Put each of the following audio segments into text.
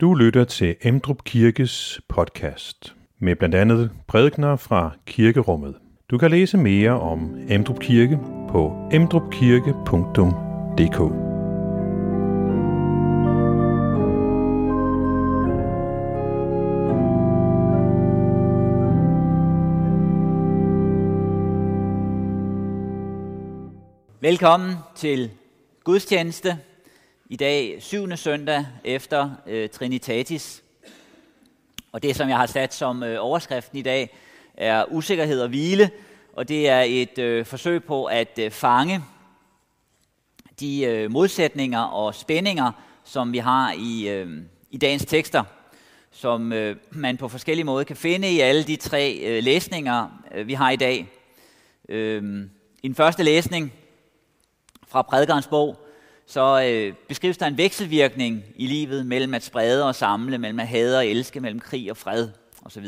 Du lytter til Emdrup Kirkes podcast med blandt andet prædikner fra kirkerummet. Du kan læse mere om Emdrup Kirke på emdrupkirke.dk. Velkommen til gudstjeneste i dag, syvende søndag efter øh, Trinitatis. Og det, som jeg har sat som øh, overskriften i dag, er usikkerhed og hvile. Og det er et øh, forsøg på at øh, fange de øh, modsætninger og spændinger, som vi har i, øh, i dagens tekster, som øh, man på forskellige måder kan finde i alle de tre øh, læsninger, øh, vi har i dag. Øh, I den første læsning fra prædikernes bog, så øh, beskrives der en vekselvirkning i livet mellem at sprede og samle, mellem at hade og elske, mellem krig og fred osv.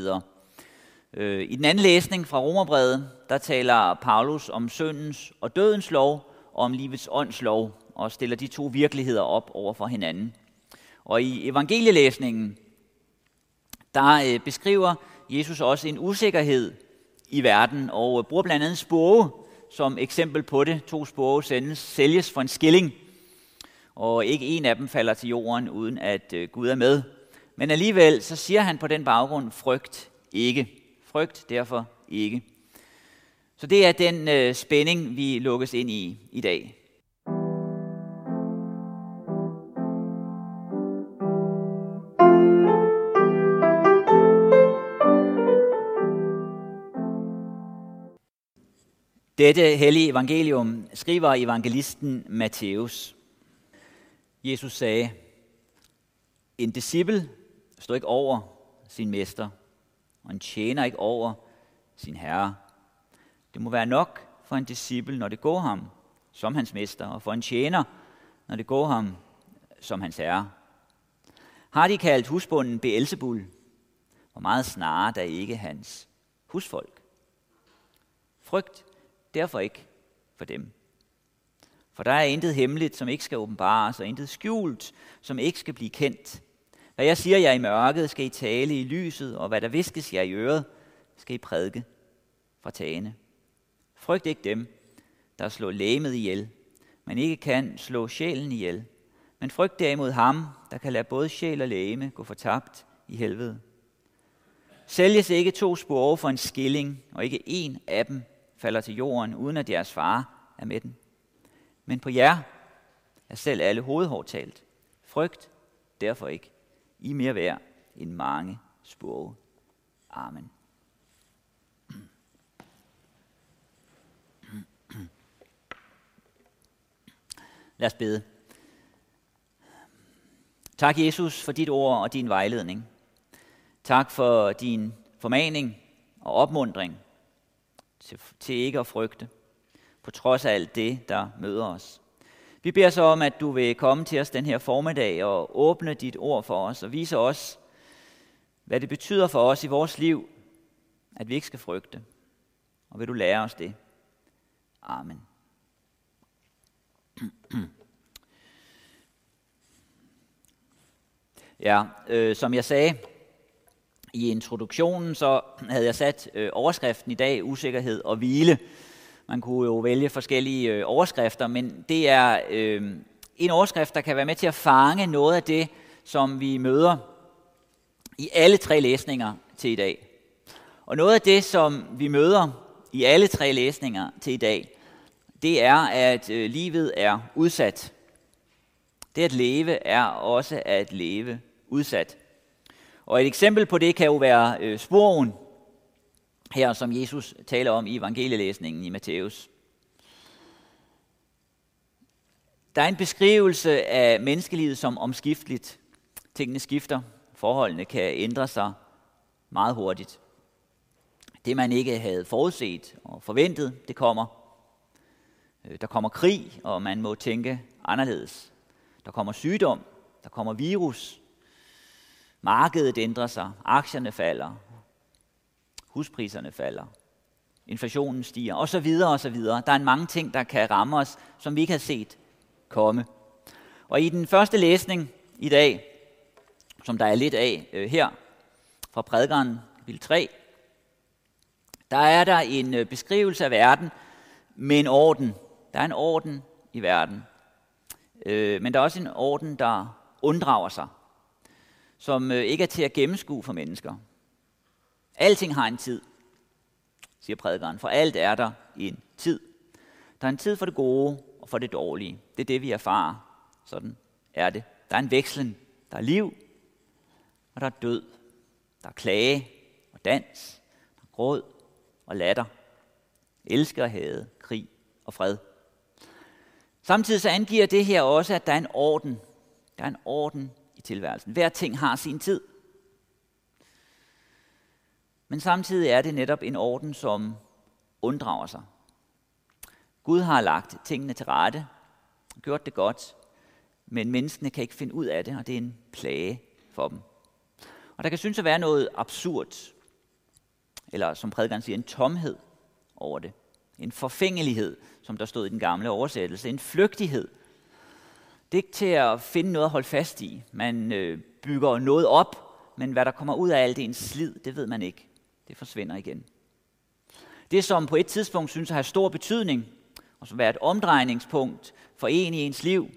Øh, I den anden læsning fra Romerbrevet, der taler Paulus om syndens og dødens lov og om livets ånds lov, og stiller de to virkeligheder op over for hinanden. Og i evangelielæsningen, der øh, beskriver Jesus også en usikkerhed i verden, og bruger blandt andet spore som eksempel på det. To spore sendes, sælges for en skilling, og ikke en af dem falder til jorden, uden at øh, Gud er med. Men alligevel, så siger han på den baggrund, frygt ikke. Frygt derfor ikke. Så det er den øh, spænding, vi lukkes ind i i dag. Dette hellige evangelium skriver evangelisten Matthæus. Jesus sagde, en disciple står ikke over sin mester, og en tjener ikke over sin herre. Det må være nok for en disciple, når det går ham som hans mester, og for en tjener, når det går ham som hans herre. Har de kaldt husbunden Beelzebul, hvor meget snarere der ikke hans husfolk. Frygt derfor ikke for dem. For der er intet hemmeligt, som ikke skal åbenbares, og intet skjult, som ikke skal blive kendt. Hvad jeg siger jer i mørket, skal I tale i lyset, og hvad der viskes jer i øret, skal I prædike fra tagene. Frygt ikke dem, der slår lægemet ihjel, men ikke kan slå sjælen ihjel. Men frygt derimod ham, der kan lade både sjæl og lægeme gå fortabt i helvede. Sælges ikke to spore for en skilling, og ikke en af dem falder til jorden, uden at deres far er med den. Men på jer er selv alle hovedhår talt. Frygt derfor ikke. I mere værd end mange spurve. Amen. Lad os bede. Tak, Jesus, for dit ord og din vejledning. Tak for din formaning og opmundring til, til ikke at frygte på trods af alt det, der møder os. Vi beder så om, at du vil komme til os den her formiddag og åbne dit ord for os og vise os, hvad det betyder for os i vores liv, at vi ikke skal frygte. Og vil du lære os det? Amen. Ja, øh, som jeg sagde i introduktionen, så havde jeg sat øh, overskriften i dag, usikkerhed og hvile. Man kunne jo vælge forskellige øh, overskrifter, men det er øh, en overskrift, der kan være med til at fange noget af det, som vi møder i alle tre læsninger til i dag. Og noget af det, som vi møder i alle tre læsninger til i dag, det er, at øh, livet er udsat. Det at leve er også at leve udsat. Og et eksempel på det kan jo være øh, sporen, her, som Jesus taler om i evangelielæsningen i Matthæus. Der er en beskrivelse af menneskelivet som omskifteligt. Tingene skifter, forholdene kan ændre sig meget hurtigt. Det man ikke havde forudset og forventet, det kommer. Øh, der kommer krig, og man må tænke anderledes. Der kommer sygdom, der kommer virus. Markedet ændrer sig, aktierne falder, huspriserne falder, inflationen stiger, og så videre og så videre. Der er mange ting, der kan ramme os, som vi ikke har set komme. Og i den første læsning i dag, som der er lidt af øh, her fra prædikeren, kapitel 3, der er der en øh, beskrivelse af verden med en orden. Der er en orden i verden. Øh, men der er også en orden, der unddrager sig, som øh, ikke er til at gennemskue for mennesker. Alting har en tid, siger prædikeren, for alt er der en tid. Der er en tid for det gode og for det dårlige. Det er det, vi erfarer. Sådan er det. Der er en vekslen. Der er liv, og der er død. Der er klage og dans, der er gråd og latter. Elsker og hade, krig og fred. Samtidig så angiver det her også, at der er en orden. Der er en orden i tilværelsen. Hver ting har sin tid. Men samtidig er det netop en orden, som unddrager sig. Gud har lagt tingene til rette, gjort det godt, men menneskene kan ikke finde ud af det, og det er en plage for dem. Og der kan synes at være noget absurd, eller som prædikeren siger, en tomhed over det. En forfængelighed, som der stod i den gamle oversættelse. En flygtighed. Det er ikke til at finde noget at holde fast i. Man øh, bygger noget op, men hvad der kommer ud af alt det en slid, det ved man ikke. Det forsvinder igen. Det, som på et tidspunkt synes at have stor betydning, og som er et omdrejningspunkt for en i ens liv,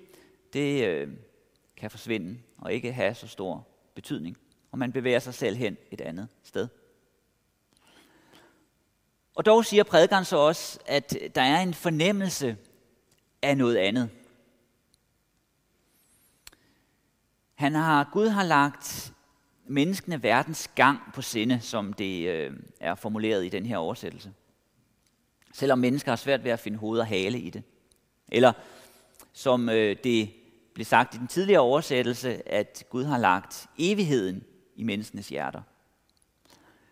det øh, kan forsvinde og ikke have så stor betydning. Og man bevæger sig selv hen et andet sted. Og dog siger prædikeren så også, at der er en fornemmelse af noget andet. Han har, Gud har lagt menneskene verdens gang på sinde, som det øh, er formuleret i den her oversættelse. Selvom mennesker har svært ved at finde hoved og hale i det. Eller som øh, det blev sagt i den tidligere oversættelse, at Gud har lagt evigheden i menneskenes hjerter.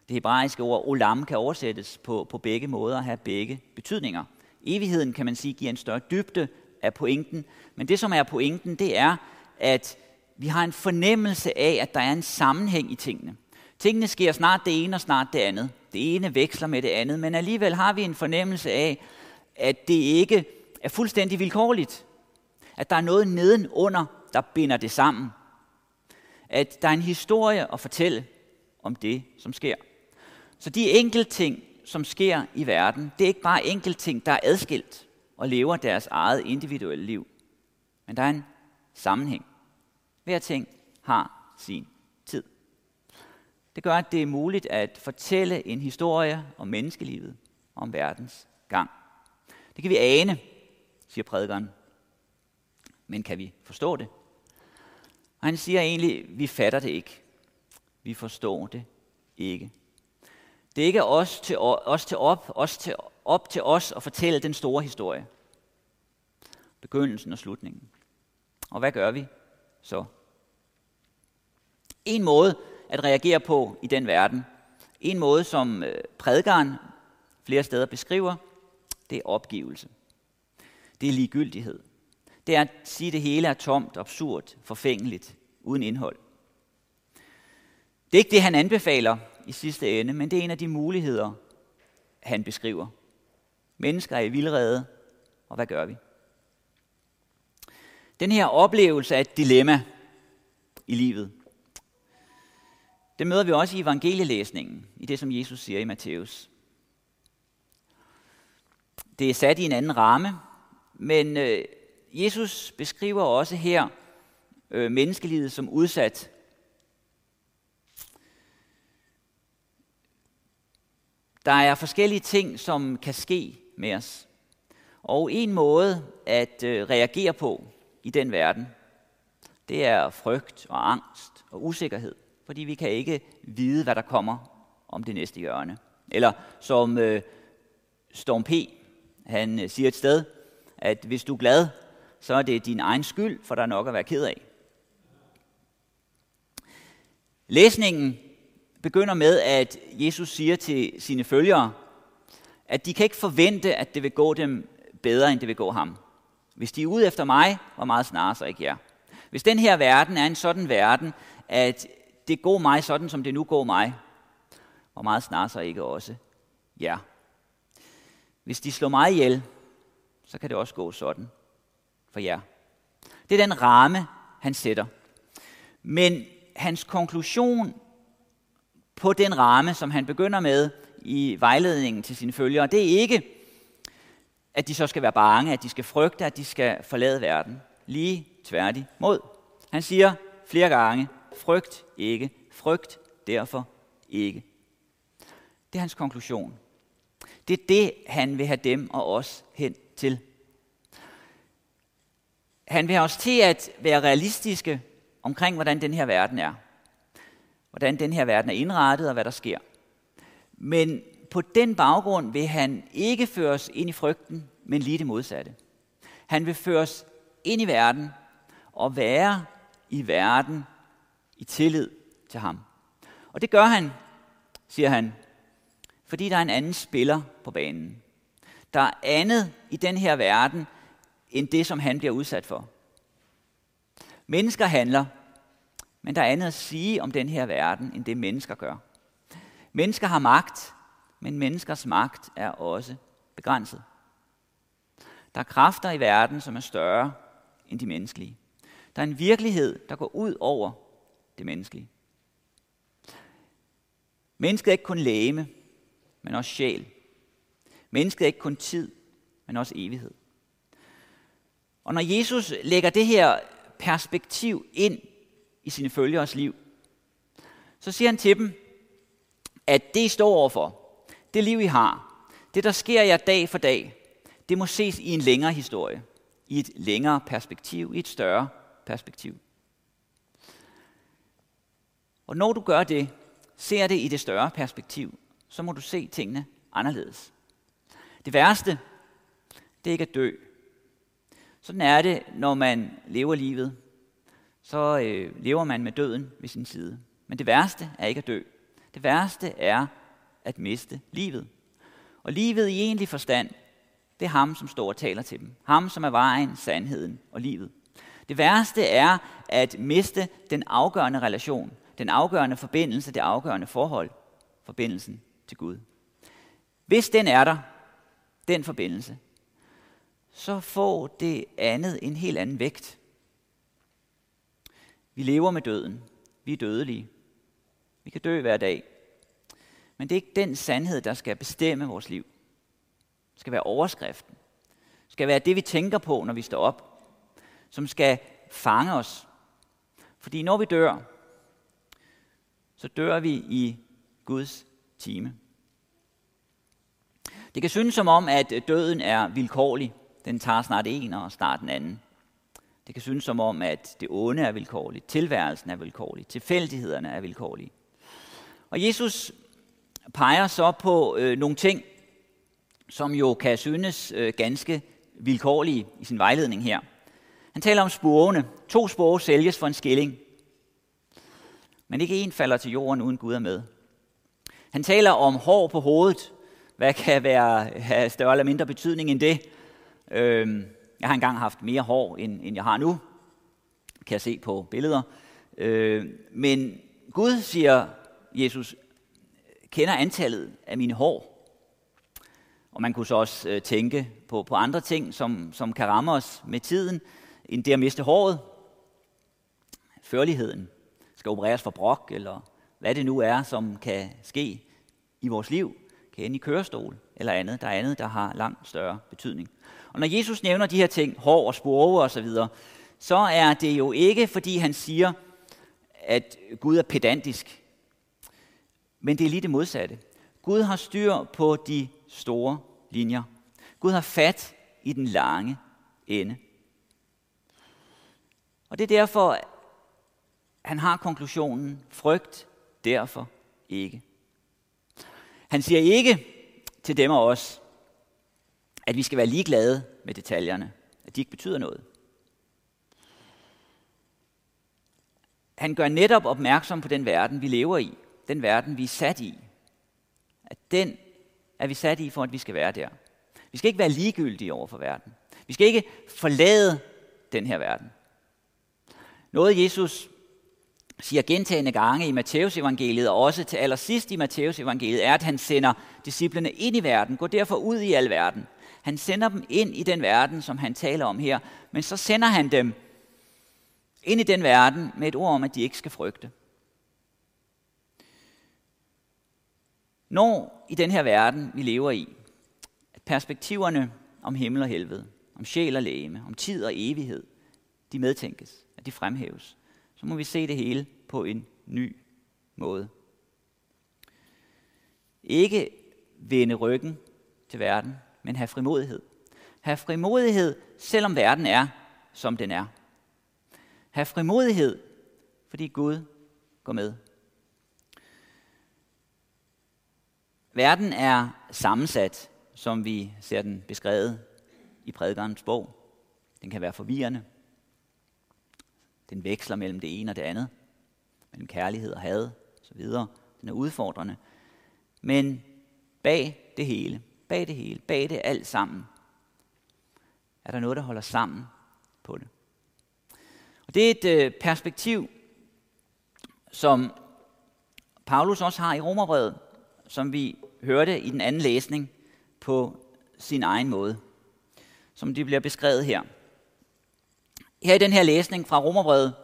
Det hebraiske ord olam kan oversættes på, på begge måder og have begge betydninger. Evigheden, kan man sige, giver en større dybde af pointen, men det, som er pointen, det er, at vi har en fornemmelse af, at der er en sammenhæng i tingene. Tingene sker snart det ene og snart det andet. Det ene veksler med det andet, men alligevel har vi en fornemmelse af, at det ikke er fuldstændig vilkårligt. At der er noget nedenunder, der binder det sammen. At der er en historie at fortælle om det, som sker. Så de enkelte ting, som sker i verden, det er ikke bare enkelte ting, der er adskilt og lever deres eget individuelle liv. Men der er en sammenhæng. Hver ting har sin tid. Det gør, at det er muligt at fortælle en historie om menneskelivet, om verdens gang. Det kan vi ane, siger prædikeren. Men kan vi forstå det? Og han siger egentlig, vi fatter det ikke. Vi forstår det ikke. Det er ikke os til, os til op, os til, op til os at fortælle den store historie. Begyndelsen og slutningen. Og hvad gør vi så? En måde at reagere på i den verden, en måde som øh, prædikeren flere steder beskriver, det er opgivelse. Det er ligegyldighed. Det er at sige, at det hele er tomt, absurd, forfængeligt, uden indhold. Det er ikke det, han anbefaler i sidste ende, men det er en af de muligheder, han beskriver. Mennesker er i vildrede, og hvad gør vi? Den her oplevelse af et dilemma i livet, det møder vi også i evangelielæsningen, i det som Jesus siger i Matthæus. Det er sat i en anden ramme, men øh, Jesus beskriver også her øh, menneskelivet som udsat Der er forskellige ting, som kan ske med os. Og en måde at øh, reagere på i den verden, det er frygt og angst og usikkerhed. Fordi vi kan ikke vide, hvad der kommer om det næste hjørne. Eller som øh, Storm P. han øh, siger et sted, at hvis du er glad, så er det din egen skyld, for der er nok at være ked af. Læsningen begynder med, at Jesus siger til sine følgere, at de kan ikke forvente, at det vil gå dem bedre, end det vil gå ham. Hvis de er ude efter mig, hvor meget snarere så ikke jer. Hvis den her verden er en sådan verden, at det går mig sådan, som det nu går mig, hvor meget snarere så ikke også jer. Hvis de slår mig ihjel, så kan det også gå sådan for jer. Det er den ramme, han sætter. Men hans konklusion på den ramme, som han begynder med i vejledningen til sine følgere, det er ikke, at de så skal være bange, at de skal frygte, at de skal forlade verden. Lige tværtimod. Han siger flere gange, frygt ikke, frygt derfor ikke. Det er hans konklusion. Det er det, han vil have dem og os hen til. Han vil have os til at være realistiske omkring, hvordan den her verden er. Hvordan den her verden er indrettet og hvad der sker. Men på den baggrund vil han ikke føre os ind i frygten, men lige det modsatte. Han vil føre os ind i verden og være i verden i tillid til ham. Og det gør han, siger han, fordi der er en anden spiller på banen. Der er andet i den her verden, end det, som han bliver udsat for. Mennesker handler, men der er andet at sige om den her verden, end det mennesker gør. Mennesker har magt, men menneskers magt er også begrænset. Der er kræfter i verden, som er større end de menneskelige. Der er en virkelighed, der går ud over det menneskelige. Mennesket er ikke kun læme, men også sjæl. Mennesket er ikke kun tid, men også evighed. Og når Jesus lægger det her perspektiv ind i sine følgeres liv, så siger han til dem, at det I står overfor, det liv I har, det der sker jer dag for dag, det må ses i en længere historie, i et længere perspektiv, i et større perspektiv. Og når du gør det, ser det i det større perspektiv, så må du se tingene anderledes. Det værste, det er ikke at dø. Sådan er det, når man lever livet. Så øh, lever man med døden ved sin side. Men det værste er ikke at dø. Det værste er at miste livet. Og livet i egentlig forstand, det er ham, som står og taler til dem. Ham, som er vejen, sandheden og livet. Det værste er at miste den afgørende relation, den afgørende forbindelse, det afgørende forhold, forbindelsen til Gud. Hvis den er der, den forbindelse, så får det andet en helt anden vægt. Vi lever med døden. Vi er dødelige. Vi kan dø hver dag. Men det er ikke den sandhed, der skal bestemme vores liv. Det skal være overskriften. Det skal være det, vi tænker på, når vi står op. Som skal fange os. Fordi når vi dør, så dør vi i Guds time. Det kan synes som om, at døden er vilkårlig. Den tager snart en og snart den anden. Det kan synes som om, at det onde er vilkårligt, tilværelsen er vilkårlig, tilfældighederne er vilkårlige. Og Jesus peger så på øh, nogle ting, som jo kan synes øh, ganske vilkårlige i sin vejledning her. Han taler om sporene. To spore sælges for en skilling. Men ikke en falder til jorden, uden Gud er med. Han taler om hår på hovedet. Hvad kan være, have større eller mindre betydning end det? Øh, jeg har engang haft mere hår, end, end jeg har nu. Kan jeg se på billeder. Øh, men Gud, siger Jesus, kender antallet af mine hår. Og man kunne så også øh, tænke på, på andre ting, som, som kan ramme os med tiden, end det at miste håret. Førligheden skal opereres for brok, eller hvad det nu er, som kan ske i vores liv. Kan ende i kørestol eller andet. Der er andet, der har langt større betydning. Og når Jesus nævner de her ting, hår og spore og så videre, så er det jo ikke, fordi han siger, at Gud er pedantisk. Men det er lige det modsatte. Gud har styr på de store linjer. Gud har fat i den lange ende. Og det er derfor, han har konklusionen, frygt derfor ikke. Han siger ikke til dem og os, at vi skal være ligeglade med detaljerne, at de ikke betyder noget. Han gør netop opmærksom på den verden, vi lever i, den verden, vi er sat i. At den er vi sat i, for at vi skal være der. Vi skal ikke være ligegyldige over for verden. Vi skal ikke forlade den her verden. Noget Jesus siger gentagende gange i Matthæusevangeliet, og også til allersidst i Matthæusevangeliet, er, at han sender disciplene ind i verden. Gå derfor ud i al verden. Han sender dem ind i den verden, som han taler om her, men så sender han dem ind i den verden med et ord om, at de ikke skal frygte. Når i den her verden, vi lever i, at perspektiverne om himmel og helvede, om sjæl og læme, om tid og evighed, de medtænkes, at de fremhæves, så må vi se det hele på en ny måde. Ikke vende ryggen til verden, men have frimodighed. Have frimodighed, selvom verden er, som den er. Have frimodighed, fordi Gud går med. Verden er sammensat, som vi ser den beskrevet i prædikernes bog. Den kan være forvirrende. Den veksler mellem det ene og det andet. Mellem kærlighed og had osv. Den er udfordrende. Men bag det hele, bag det hele, bag det alt sammen, er der noget, der holder sammen på det. Og det er et øh, perspektiv, som Paulus også har i Romerbrevet, som vi hørte i den anden læsning på sin egen måde, som det bliver beskrevet her. Her i den her læsning fra Romerbrevet,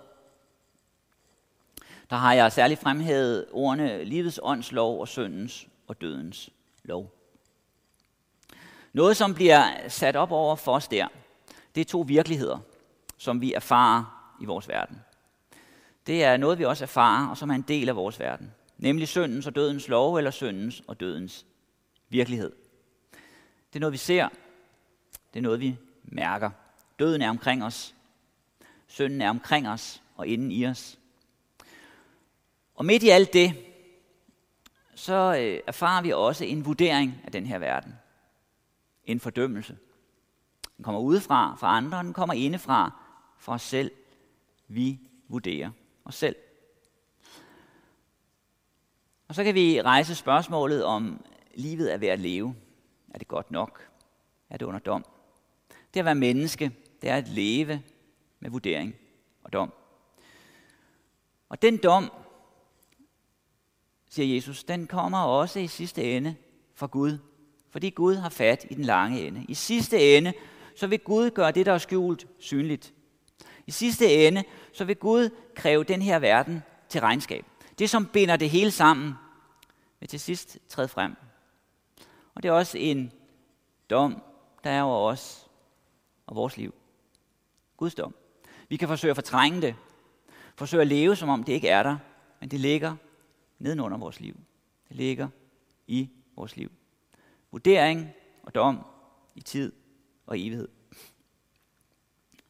der har jeg særligt fremhævet ordene livets åndslov og syndens og dødens lov. Noget, som bliver sat op over for os der, det er to virkeligheder, som vi erfarer i vores verden. Det er noget, vi også erfarer, og som er en del af vores verden. Nemlig syndens og dødens lov, eller syndens og dødens virkelighed. Det er noget, vi ser. Det er noget, vi mærker. Døden er omkring os. Synden er omkring os og inden i os. Og midt i alt det, så øh, erfarer vi også en vurdering af den her verden. En fordømmelse. Den kommer udefra, fra andre, den kommer indefra, fra os selv. Vi vurderer os selv. Og så kan vi rejse spørgsmålet om livet er værd at leve. Er det godt nok? Er det under dom? Det at være menneske, det er at leve med vurdering og dom. Og den dom, siger Jesus, den kommer også i sidste ende fra Gud. Fordi Gud har fat i den lange ende. I sidste ende, så vil Gud gøre det, der er skjult, synligt. I sidste ende, så vil Gud kræve den her verden til regnskab. Det, som binder det hele sammen, vil til sidst træde frem. Og det er også en dom, der er over os og vores liv. Guds dom. Vi kan forsøge at fortrænge det. Forsøge at leve, som om det ikke er der. Men det ligger nedenunder vores liv. Det ligger i vores liv. Vurdering og dom i tid og evighed.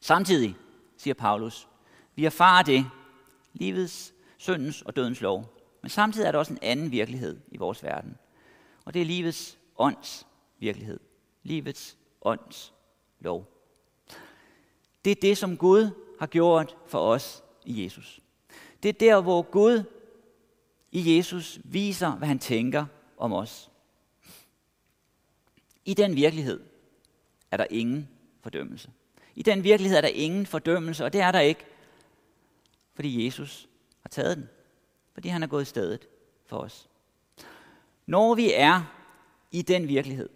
Samtidig, siger Paulus, vi erfarer det, livets, syndens og dødens lov. Men samtidig er der også en anden virkelighed i vores verden. Og det er livets ånds virkelighed. Livets ånds lov. Det er det, som Gud har gjort for os i Jesus. Det er der, hvor Gud i Jesus viser, hvad han tænker om os. I den virkelighed er der ingen fordømmelse. I den virkelighed er der ingen fordømmelse, og det er der ikke, fordi Jesus har taget den. Fordi han er gået i stedet for os. Når vi er i den virkelighed,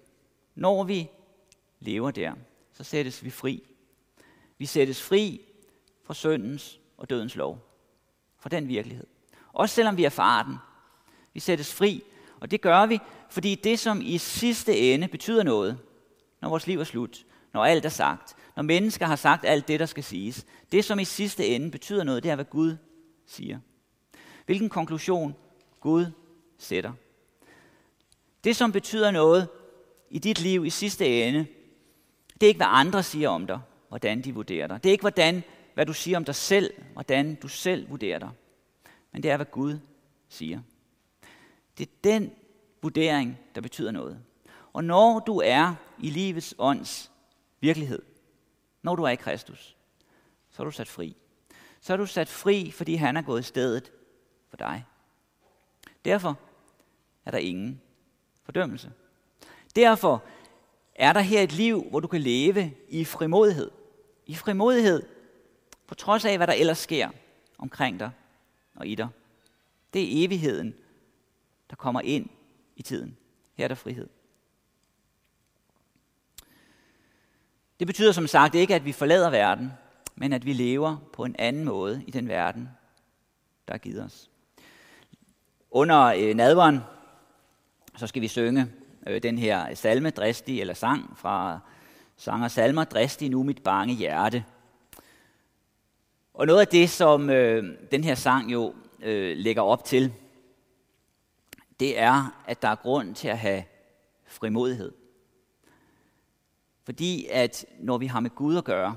når vi lever der, så sættes vi fri. Vi sættes fri fra syndens og dødens lov. Fra den virkelighed. Også selvom vi erfarer den. Vi sættes fri, og det gør vi, fordi det, som i sidste ende betyder noget, når vores liv er slut, når alt er sagt, når mennesker har sagt alt det, der skal siges, det, som i sidste ende betyder noget, det er, hvad Gud siger. Hvilken konklusion Gud sætter. Det, som betyder noget i dit liv i sidste ende, det er ikke, hvad andre siger om dig, hvordan de vurderer dig. Det er ikke, hvordan, hvad du siger om dig selv, hvordan du selv vurderer dig. Men det er, hvad Gud siger. Det er den vurdering, der betyder noget. Og når du er i livets ånds virkelighed, når du er i Kristus, så er du sat fri. Så er du sat fri, fordi han er gået i stedet for dig. Derfor er der ingen fordømmelse. Derfor er der her et liv, hvor du kan leve i frimodighed. I frimodighed, på trods af, hvad der ellers sker omkring dig og i dig. Det er evigheden, der kommer ind i tiden. Her er der frihed. Det betyder som sagt ikke, at vi forlader verden, men at vi lever på en anden måde i den verden, der er givet os. Under øh, nadveren, så skal vi synge øh, den her salme, dristig, eller sang fra sanger salmer, dristig nu mit bange hjerte. Og noget af det, som øh, den her sang jo øh, lægger op til, det er, at der er grund til at have frimodighed. Fordi at når vi har med Gud at gøre,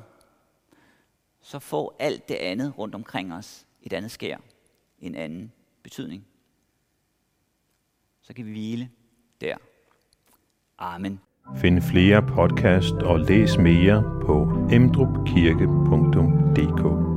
så får alt det andet rundt omkring os et andet skær, en anden betydning. Så kan vi hvile der. Amen. Find flere podcast og læs mere på emdrupkirke.dk